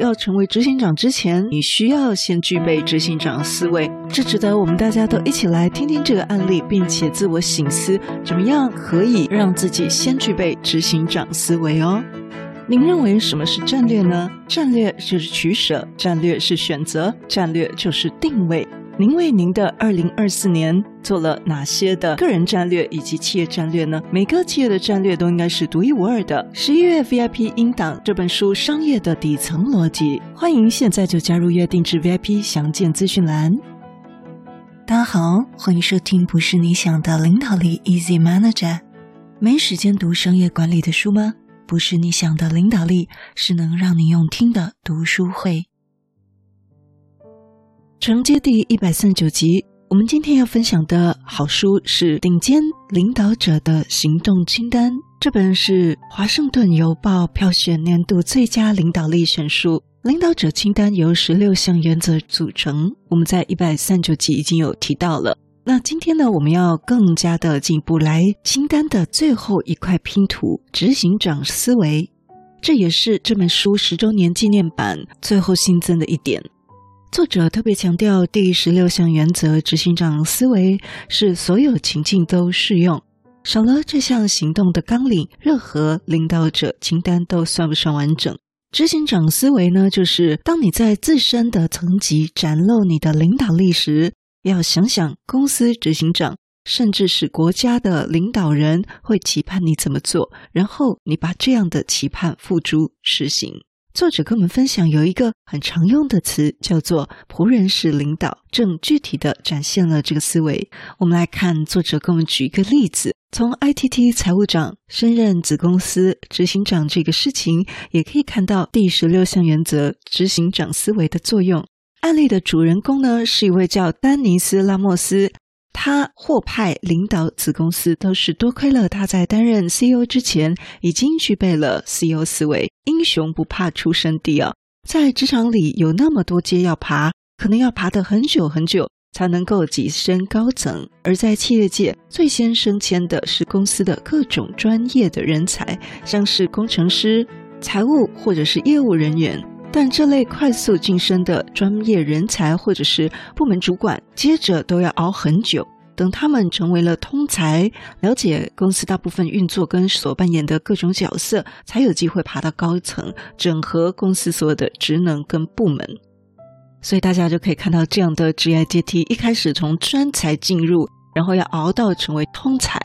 要成为执行长之前，你需要先具备执行长思维。这值得我们大家都一起来听听这个案例，并且自我醒思，怎么样可以让自己先具备执行长思维哦。您认为什么是战略呢？战略就是取舍，战略是选择，战略就是定位。您为您的二零二四年做了哪些的个人战略以及企业战略呢？每个企业的战略都应该是独一无二的。十一月 VIP 音档这本书《商业的底层逻辑》，欢迎现在就加入约定制 VIP 详见资讯栏。大家好，欢迎收听不是你想的领导力 Easy Manager。没时间读商业管理的书吗？不是你想的领导力，是能让你用听的读书会。承接第一百三十九集，我们今天要分享的好书是《顶尖领导者的行动清单》。这本是华盛顿邮报票选年度最佳领导力选书。领导者清单由十六项原则组成，我们在一百三十九集已经有提到了。那今天呢，我们要更加的进一步来清单的最后一块拼图——执行长思维。这也是这本书十周年纪念版最后新增的一点。作者特别强调，第十六项原则，执行长思维是所有情境都适用。少了这项行动的纲领，任何领导者清单都算不上完整。执行长思维呢，就是当你在自身的层级展露你的领导力时，要想想公司执行长，甚至是国家的领导人会期盼你怎么做，然后你把这样的期盼付诸实行。作者跟我们分享有一个很常用的词，叫做“仆人式领导”，正具体的展现了这个思维。我们来看作者给我们举一个例子，从 ITT 财务长升任子公司执行长这个事情，也可以看到第十六项原则“执行长思维”的作用。案例的主人公呢，是一位叫丹尼斯·拉莫斯。他获派领导子公司，都是多亏了他在担任 CEO 之前已经具备了 CEO 思维。英雄不怕出身低啊，在职场里有那么多阶要爬，可能要爬得很久很久才能够跻身高层。而在企业界，最先升迁的是公司的各种专业的人才，像是工程师、财务或者是业务人员。但这类快速晋升的专业人才，或者是部门主管，接着都要熬很久。等他们成为了通才，了解公司大部分运作跟所扮演的各种角色，才有机会爬到高层，整合公司所有的职能跟部门。所以大家就可以看到这样的职业阶梯，一开始从专才进入。然后要熬到成为通才。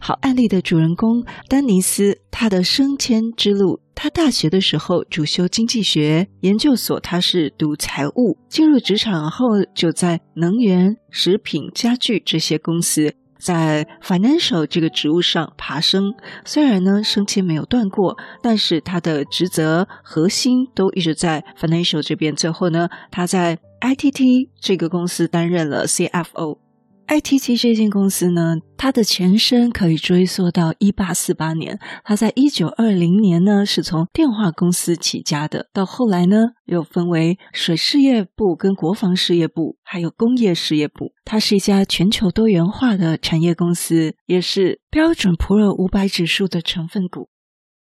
好，案例的主人公丹尼斯，他的升迁之路，他大学的时候主修经济学，研究所他是读财务，进入职场后就在能源、食品、家具这些公司，在 financial 这个职务上爬升。虽然呢升迁没有断过，但是他的职责核心都一直在 financial 这边。最后呢，他在 ITT 这个公司担任了 CFO。ITT 这间公司呢，它的前身可以追溯到一八四八年。它在一九二零年呢，是从电话公司起家的，到后来呢，又分为水事业部、跟国防事业部，还有工业事业部。它是一家全球多元化的产业公司，也是标准普尔五百指数的成分股。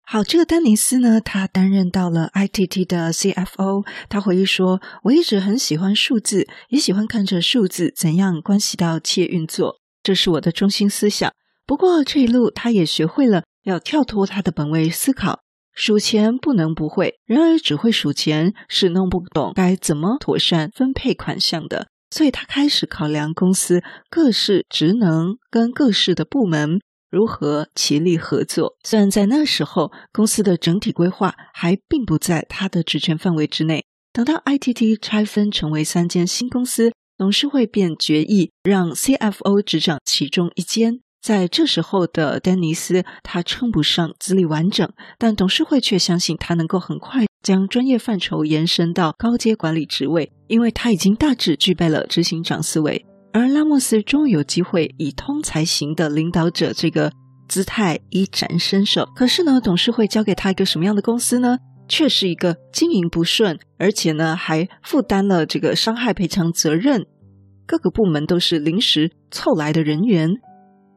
好，这个丹尼斯呢，他担任到了 ITT 的 CFO。他回忆说：“我一直很喜欢数字，也喜欢看着数字怎样关系到企业运作，这是我的中心思想。不过这一路，他也学会了要跳脱他的本位思考，数钱不能不会，然而只会数钱是弄不懂该怎么妥善分配款项的。所以他开始考量公司各式职能跟各式的部门。”如何齐力合作？虽然在那时候，公司的整体规划还并不在他的职权范围之内。等到 ITT 拆分成为三间新公司，董事会便决议让 CFO 执掌其中一间。在这时候的丹尼斯，他称不上资历完整，但董事会却相信他能够很快将专业范畴延伸到高阶管理职位，因为他已经大致具备了执行长思维。而拉莫斯终于有机会以通才型的领导者这个姿态一展身手。可是呢，董事会交给他一个什么样的公司呢？却是一个经营不顺，而且呢还负担了这个伤害赔偿责任。各个部门都是临时凑来的人员，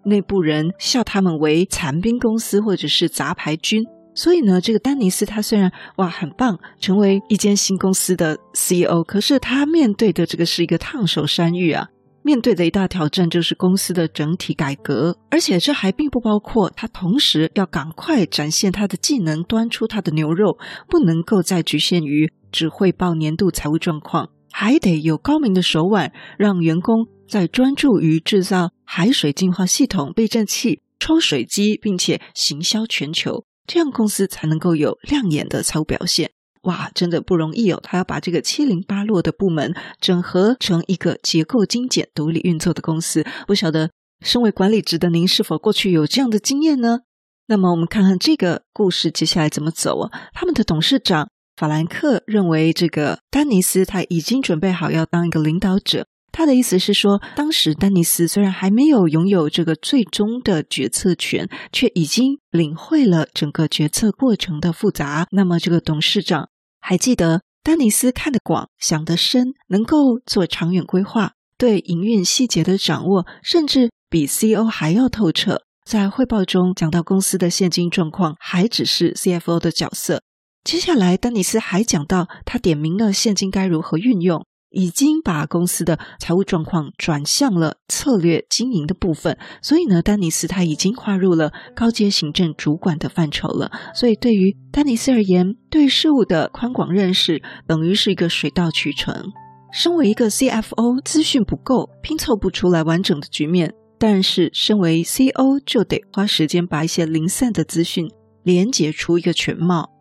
内部人笑他们为残兵公司或者是杂牌军。所以呢，这个丹尼斯他虽然哇很棒，成为一间新公司的 CEO，可是他面对的这个是一个烫手山芋啊。面对的一大挑战就是公司的整体改革，而且这还并不包括他同时要赶快展现他的技能，端出他的牛肉，不能够再局限于只汇报年度财务状况，还得有高明的手腕，让员工在专注于制造海水净化系统、避震器、抽水机，并且行销全球，这样公司才能够有亮眼的财务表现。哇，真的不容易哦！他要把这个七零八落的部门整合成一个结构精简、独立运作的公司。不晓得身为管理职的您是否过去有这样的经验呢？那么我们看看这个故事接下来怎么走啊？他们的董事长法兰克认为，这个丹尼斯他已经准备好要当一个领导者。他的意思是说，当时丹尼斯虽然还没有拥有这个最终的决策权，却已经领会了整个决策过程的复杂。那么这个董事长。还记得丹尼斯看得广，想得深，能够做长远规划，对营运细节的掌握，甚至比 CEO 还要透彻。在汇报中讲到公司的现金状况，还只是 CFO 的角色。接下来，丹尼斯还讲到，他点明了现金该如何运用。已经把公司的财务状况转向了策略经营的部分，所以呢，丹尼斯他已经跨入了高阶行政主管的范畴了。所以对于丹尼斯而言，对事物的宽广认识等于是一个水到渠成。身为一个 CFO，资讯不够，拼凑不出来完整的局面；但是身为 CEO，就得花时间把一些零散的资讯连接出一个全貌。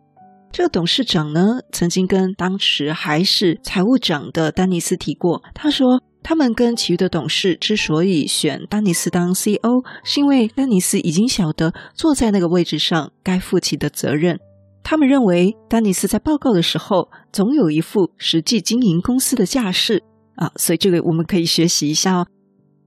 这个董事长呢，曾经跟当时还是财务长的丹尼斯提过，他说他们跟其余的董事之所以选丹尼斯当 CEO，是因为丹尼斯已经晓得坐在那个位置上该负起的责任。他们认为丹尼斯在报告的时候总有一副实际经营公司的架势啊，所以这个我们可以学习一下哦。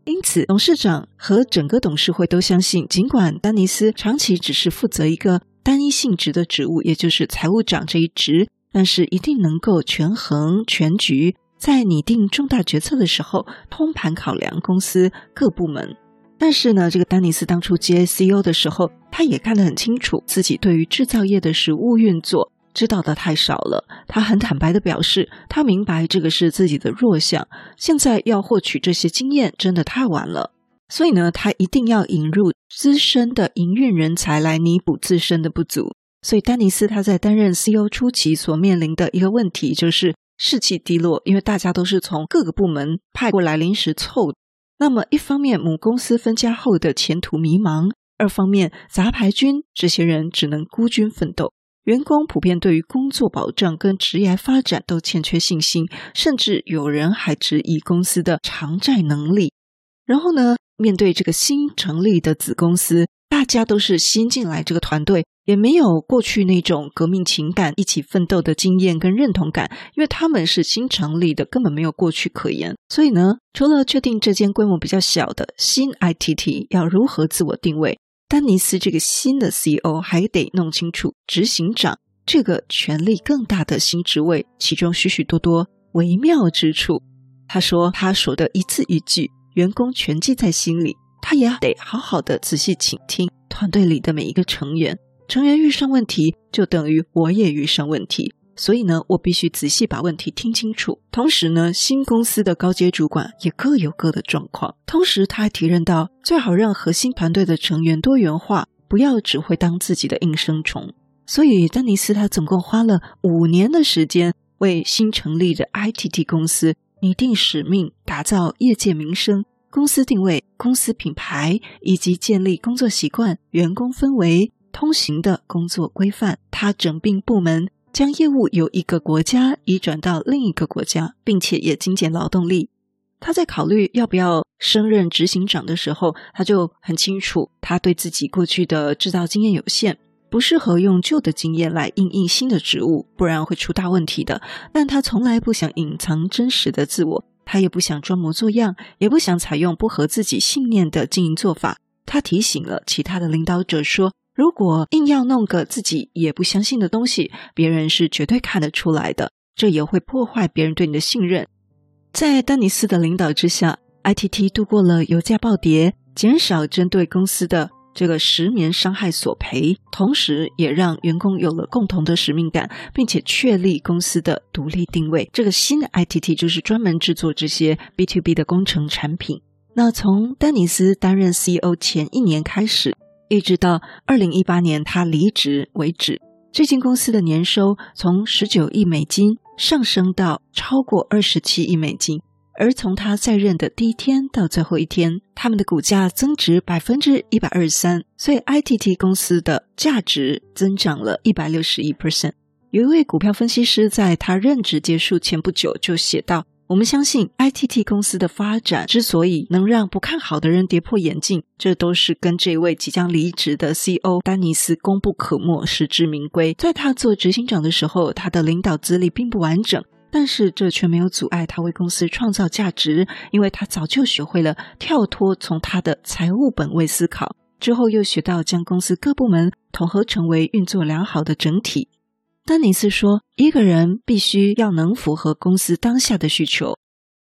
因此，董事长和整个董事会都相信，尽管丹尼斯长期只是负责一个。单一性质的职务，也就是财务长这一职，但是一定能够权衡全局，在拟定重大决策的时候，通盘考量公司各部门。但是呢，这个丹尼斯当初接 CEO 的时候，他也看得很清楚，自己对于制造业的实务运作知道的太少了。他很坦白地表示，他明白这个是自己的弱项，现在要获取这些经验，真的太晚了。所以呢，他一定要引入资深的营运人才来弥补自身的不足。所以，丹尼斯他在担任 CEO 初期所面临的一个问题就是士气低落，因为大家都是从各个部门派过来临时凑。那么，一方面母公司分家后的前途迷茫，二方面杂牌军这些人只能孤军奋斗，员工普遍对于工作保障跟职业发展都欠缺信心，甚至有人还质疑公司的偿债能力。然后呢，面对这个新成立的子公司，大家都是新进来这个团队，也没有过去那种革命情感、一起奋斗的经验跟认同感，因为他们是新成立的，根本没有过去可言。所以呢，除了确定这间规模比较小的新 ITT 要如何自我定位，丹尼斯这个新的 CEO 还得弄清楚执行长这个权力更大的新职位，其中许许多多微妙之处。他说他说的一字一句。员工全记在心里，他也得好好的仔细倾听团队里的每一个成员。成员遇上问题，就等于我也遇上问题，所以呢，我必须仔细把问题听清楚。同时呢，新公司的高阶主管也各有各的状况。同时，他还提认到，最好让核心团队的成员多元化，不要只会当自己的应声虫。所以，丹尼斯他总共花了五年的时间，为新成立的 ITT 公司。拟定使命，打造业界名声、公司定位、公司品牌，以及建立工作习惯、员工氛围、通行的工作规范。他整并部门，将业务由一个国家移转到另一个国家，并且也精简劳动力。他在考虑要不要升任执行长的时候，他就很清楚，他对自己过去的制造经验有限。不适合用旧的经验来应应新的职务，不然会出大问题的。但他从来不想隐藏真实的自我，他也不想装模作样，也不想采用不合自己信念的经营做法。他提醒了其他的领导者说：“如果硬要弄个自己也不相信的东西，别人是绝对看得出来的，这也会破坏别人对你的信任。”在丹尼斯的领导之下，ITT 度过了油价暴跌、减少针对公司的这个十年伤害索赔，同时也让员工有了共同的使命感，并且确立公司的独立定位。这个新的 ITT 就是专门制作这些 B to B 的工程产品。那从丹尼斯担任 CEO 前一年开始，一直到二零一八年他离职为止，最近公司的年收从十九亿美金上升到超过二十七亿美金。而从他在任的第一天到最后一天，他们的股价增值百分之一百二十三，所以 ITT 公司的价值增长了一百六十一 percent。有一位股票分析师在他任职结束前不久就写道：“我们相信 ITT 公司的发展之所以能让不看好的人跌破眼镜，这都是跟这位即将离职的 CEO 丹尼斯功不可没，实至名归。在他做执行长的时候，他的领导资历并不完整。”但是这却没有阻碍他为公司创造价值，因为他早就学会了跳脱从他的财务本位思考，之后又学到将公司各部门统合成为运作良好的整体。丹尼斯说：“一个人必须要能符合公司当下的需求，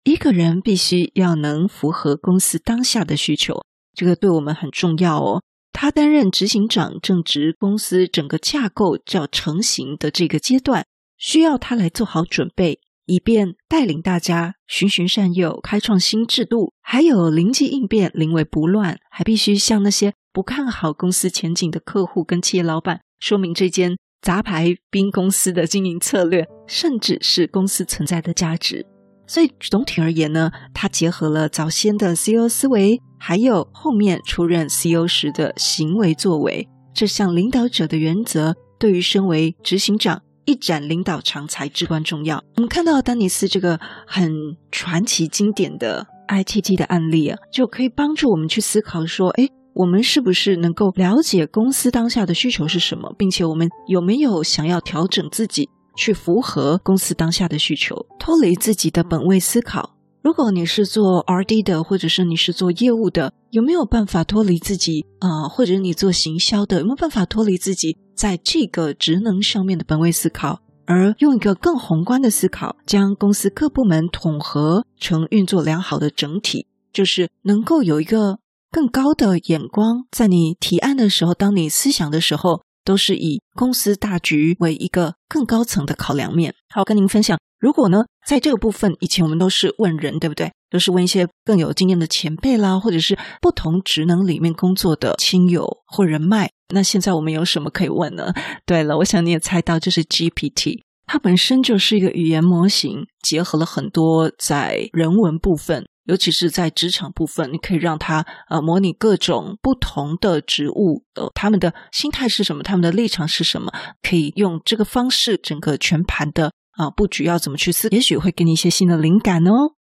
一个人必须要能符合公司当下的需求，这个对我们很重要哦。”他担任执行长，正值公司整个架构叫成型的这个阶段。需要他来做好准备，以便带领大家循循善诱，开创新制度，还有灵机应变，临危不乱。还必须向那些不看好公司前景的客户跟企业老板说明这间杂牌兵公司的经营策略，甚至是公司存在的价值。所以总体而言呢，它结合了早先的 CEO 思维，还有后面出任 CEO 时的行为作为，这项领导者的原则，对于身为执行长。一展领导长才至关重要。我们看到丹尼斯这个很传奇经典的 ITT 的案例啊，就可以帮助我们去思考说：诶，我们是不是能够了解公司当下的需求是什么，并且我们有没有想要调整自己，去符合公司当下的需求，脱离自己的本位思考。如果你是做 RD 的，或者是你是做业务的，有没有办法脱离自己啊、或者你做行销的，有没有办法脱离自己在这个职能上面的本位思考，而用一个更宏观的思考，将公司各部门统合成运作良好的整体，就是能够有一个更高的眼光，在你提案的时候，当你思想的时候，都是以公司大局为一个更高层的考量面。好，跟您分享。如果呢，在这个部分，以前我们都是问人，对不对？都是问一些更有经验的前辈啦，或者是不同职能里面工作的亲友或人脉。那现在我们有什么可以问呢？对了，我想你也猜到，就是 GPT，它本身就是一个语言模型，结合了很多在人文部分，尤其是在职场部分，你可以让他呃模拟各种不同的职务，呃，他们的心态是什么，他们的立场是什么，可以用这个方式整个全盘的。啊，布局要怎么去思？也许会给你一些新的灵感哦。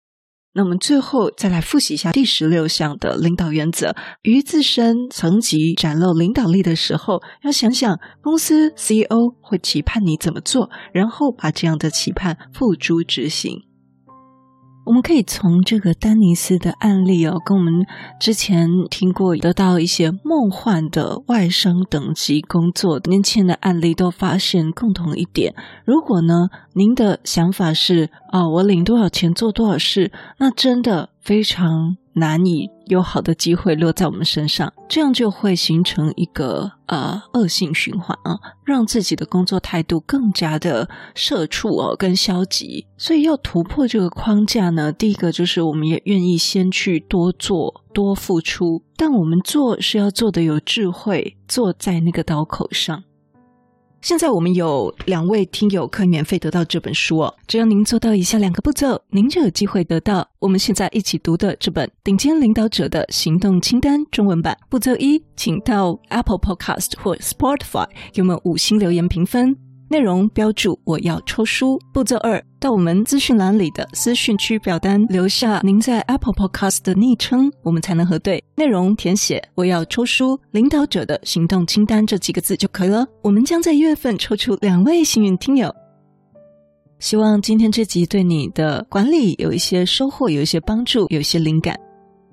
那我们最后再来复习一下第十六项的领导原则：于自身层级展露领导力的时候，要想想公司 CEO 会期盼你怎么做，然后把这样的期盼付诸执行。我们可以从这个丹尼斯的案例哦，跟我们之前听过得到一些梦幻的外商等级工作年轻人的案例，都发现共同一点：如果呢，您的想法是啊，我领多少钱做多少事，那真的非常。难以有好的机会落在我们身上，这样就会形成一个呃恶性循环啊，让自己的工作态度更加的社畜哦，跟消极。所以要突破这个框架呢，第一个就是我们也愿意先去多做、多付出，但我们做是要做的有智慧，做在那个刀口上。现在我们有两位听友可以免费得到这本书哦，只要您做到以下两个步骤，您就有机会得到我们现在一起读的这本《顶尖领导者的行动清单》中文版。步骤一，请到 Apple Podcast 或 Spotify 给我们五星留言评分。内容标注我要抽书。步骤二，到我们资讯栏里的私讯区表单留下您在 Apple Podcast 的昵称，我们才能核对。内容填写我要抽书领导者的行动清单这几个字就可以了。我们将在一月份抽出两位幸运听友。希望今天这集对你的管理有一些收获，有一些帮助，有一些灵感。